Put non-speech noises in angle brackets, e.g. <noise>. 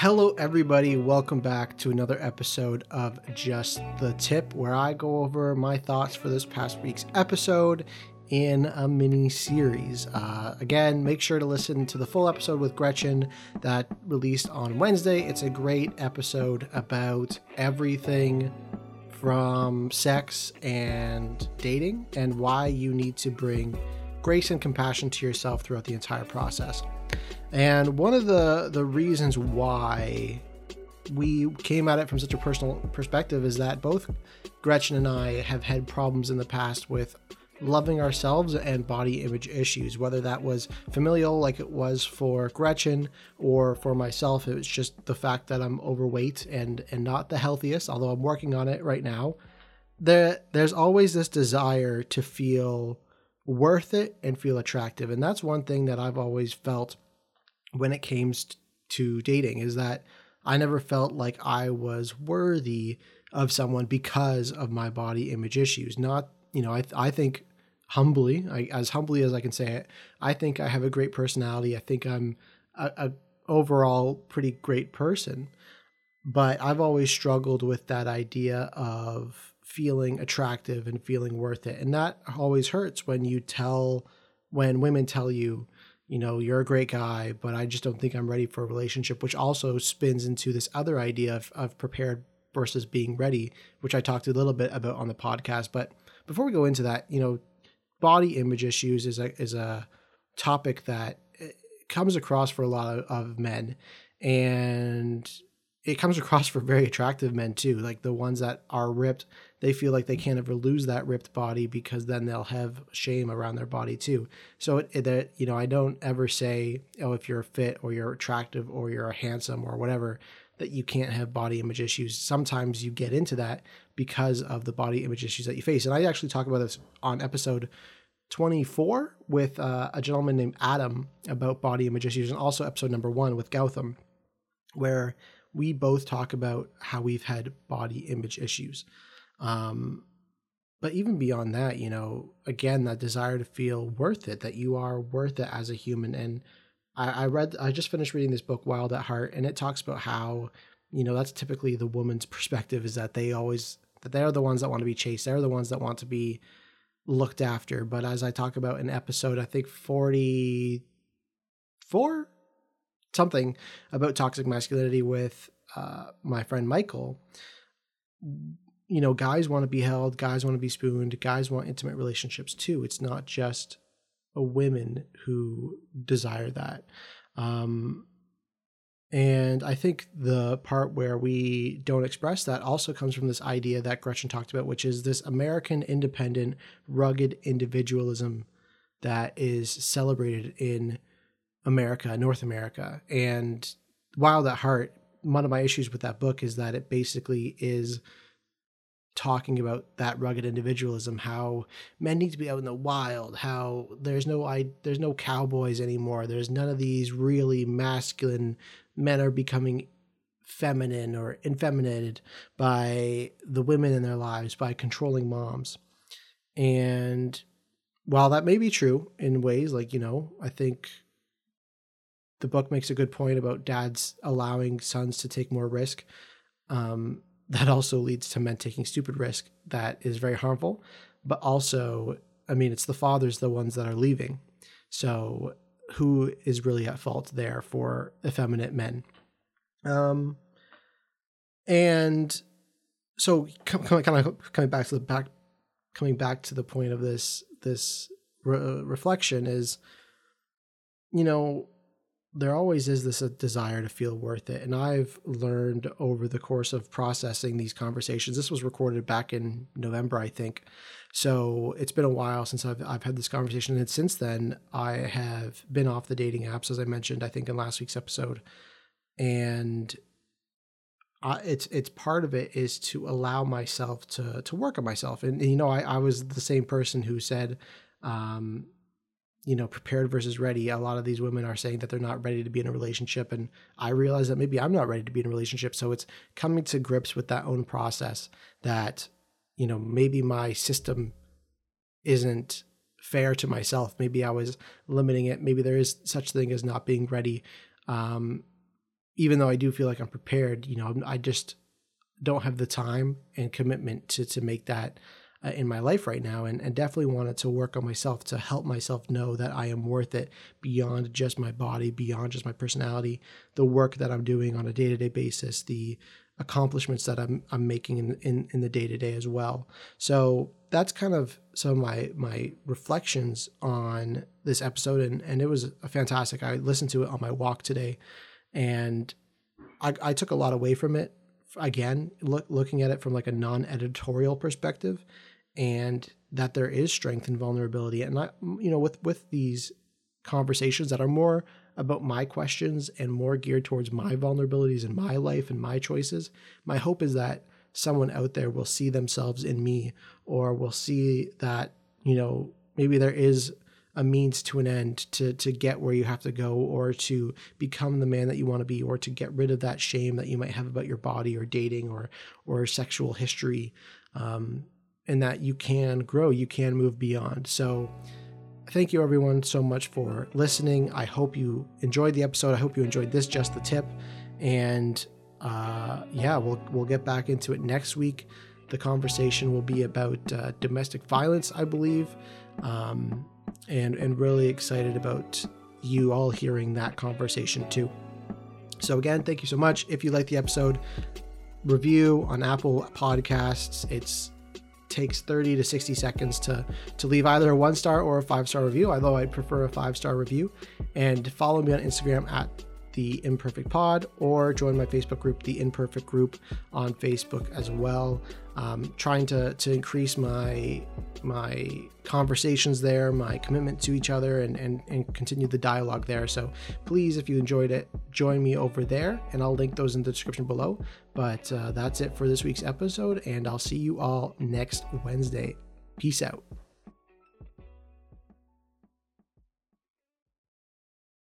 Hello, everybody. Welcome back to another episode of Just the Tip, where I go over my thoughts for this past week's episode in a mini series. Uh, again, make sure to listen to the full episode with Gretchen that released on Wednesday. It's a great episode about everything from sex and dating and why you need to bring grace and compassion to yourself throughout the entire process. And one of the the reasons why we came at it from such a personal perspective is that both Gretchen and I have had problems in the past with loving ourselves and body image issues, whether that was familial, like it was for Gretchen, or for myself, it was just the fact that I'm overweight and and not the healthiest. Although I'm working on it right now. There, there's always this desire to feel worth it and feel attractive, and that's one thing that I've always felt when it came to dating is that I never felt like I was worthy of someone because of my body image issues. Not, you know, I, I think humbly, I, as humbly as I can say it, I think I have a great personality. I think I'm a, a overall pretty great person. But I've always struggled with that idea of feeling attractive and feeling worth it. And that always hurts when you tell, when women tell you, you know, you're a great guy, but I just don't think I'm ready for a relationship, which also spins into this other idea of, of prepared versus being ready, which I talked a little bit about on the podcast. But before we go into that, you know, body image issues is a is a topic that eh, comes across for a lot of, of men and it comes across for very attractive men too like the ones that are ripped they feel like they can't ever lose that ripped body because then they'll have shame around their body too. So that you know i don't ever say oh if you're fit or you're attractive or you're handsome or whatever that you can't have body image issues. Sometimes you get into that because of the body image issues that you face. And i actually talk about this on episode 24 with uh, a gentleman named adam about body image issues and also episode number one with gautam where we both talk about how we've had body image issues. Um, but even beyond that, you know, again, that desire to feel worth it, that you are worth it as a human. And I, I read, I just finished reading this book, Wild at Heart, and it talks about how, you know, that's typically the woman's <laughs> perspective is that they always, that they're the ones that want to be chased. They're the ones that want to be looked after. But as I talk about in episode, I think 44, something about toxic masculinity with uh, my friend Michael, you know, guys want to be held, guys want to be spooned, guys want intimate relationships too. It's not just women who desire that. Um, and I think the part where we don't express that also comes from this idea that Gretchen talked about, which is this American independent, rugged individualism that is celebrated in America, North America. And Wild at Heart, one of my issues with that book is that it basically is talking about that rugged individualism how men need to be out in the wild how there's no I, there's no cowboys anymore there's none of these really masculine men are becoming feminine or infeminated by the women in their lives by controlling moms and while that may be true in ways like you know i think the book makes a good point about dads allowing sons to take more risk. Um, <laughs> that also leads to men taking stupid risk that is very harmful. But also, I mean, it's the fathers, the ones that are leaving. So who is really at fault there for effeminate men? Um, and so kind of coming back to the back, coming back to the point of this this re- reflection is, you know, there always is this desire to feel worth it. And I've learned over the course of processing these conversations. This was recorded back in November, I think. So it's been a while since I've I've had this conversation. And since then, I have been off the dating apps, as I mentioned, I think in last week's episode. And I, it's it's part of it is to allow myself to to work on myself. And, and you know, I, I was the same person who said, um, you know, prepared versus ready. A lot of these women are saying that they're not ready to be in a relationship. And I realize that maybe I'm not ready to be in a relationship. So it's coming to grips with that own process that, you know, maybe my system isn't fair to myself. Maybe I was limiting it. Maybe there is such thing as not being ready. Um, even though I do feel like I'm prepared, you know, I just don't have the time and commitment to to make that uh, in my life right now and, and definitely wanted to work on myself to help myself know that I am worth it beyond just my body, beyond just my personality, the work that I'm doing on a day-to-day basis, the accomplishments that I'm I'm making in in, in the day-to-day as well. So that's kind of some of my my reflections on this episode and, and it was fantastic. I listened to it on my walk today and I, I took a lot away from it again look, looking at it from like a non-editorial perspective and that there is strength and vulnerability. And i you know with with these conversations that are more about my questions and more geared towards my vulnerabilities in my life and my choices my hope is that someone out there will see themselves in me or will see that you know maybe there is a means to an end to to get where you have to go or to become the man that you want to be or to get rid of that shame that you might have about your body or dating or or sexual history. Um, and that you can grow, you can move beyond. So, thank you everyone so much for listening. I hope you enjoyed the episode. I hope you enjoyed this just the tip. And uh, yeah, we'll we'll get back into it next week. The conversation will be about uh, domestic violence, I believe, um, and and really excited about you all hearing that conversation too. So again, thank you so much. If you like the episode, review on Apple Podcasts. It's takes 30 to 60 seconds to to leave either a one star or a five star review. Although i'd prefer a five star review. And follow me on instagram at the imperfect pod or join my facebook group the imperfect group on facebook as well. Um, trying to to increase my my conversations there my commitment to each other and, and and continue the dialogue there. So please if you enjoyed it join me over there and i'll link those in the description below. But uh, that's it for this week's episode and i'll see you all next wednesday. Peace out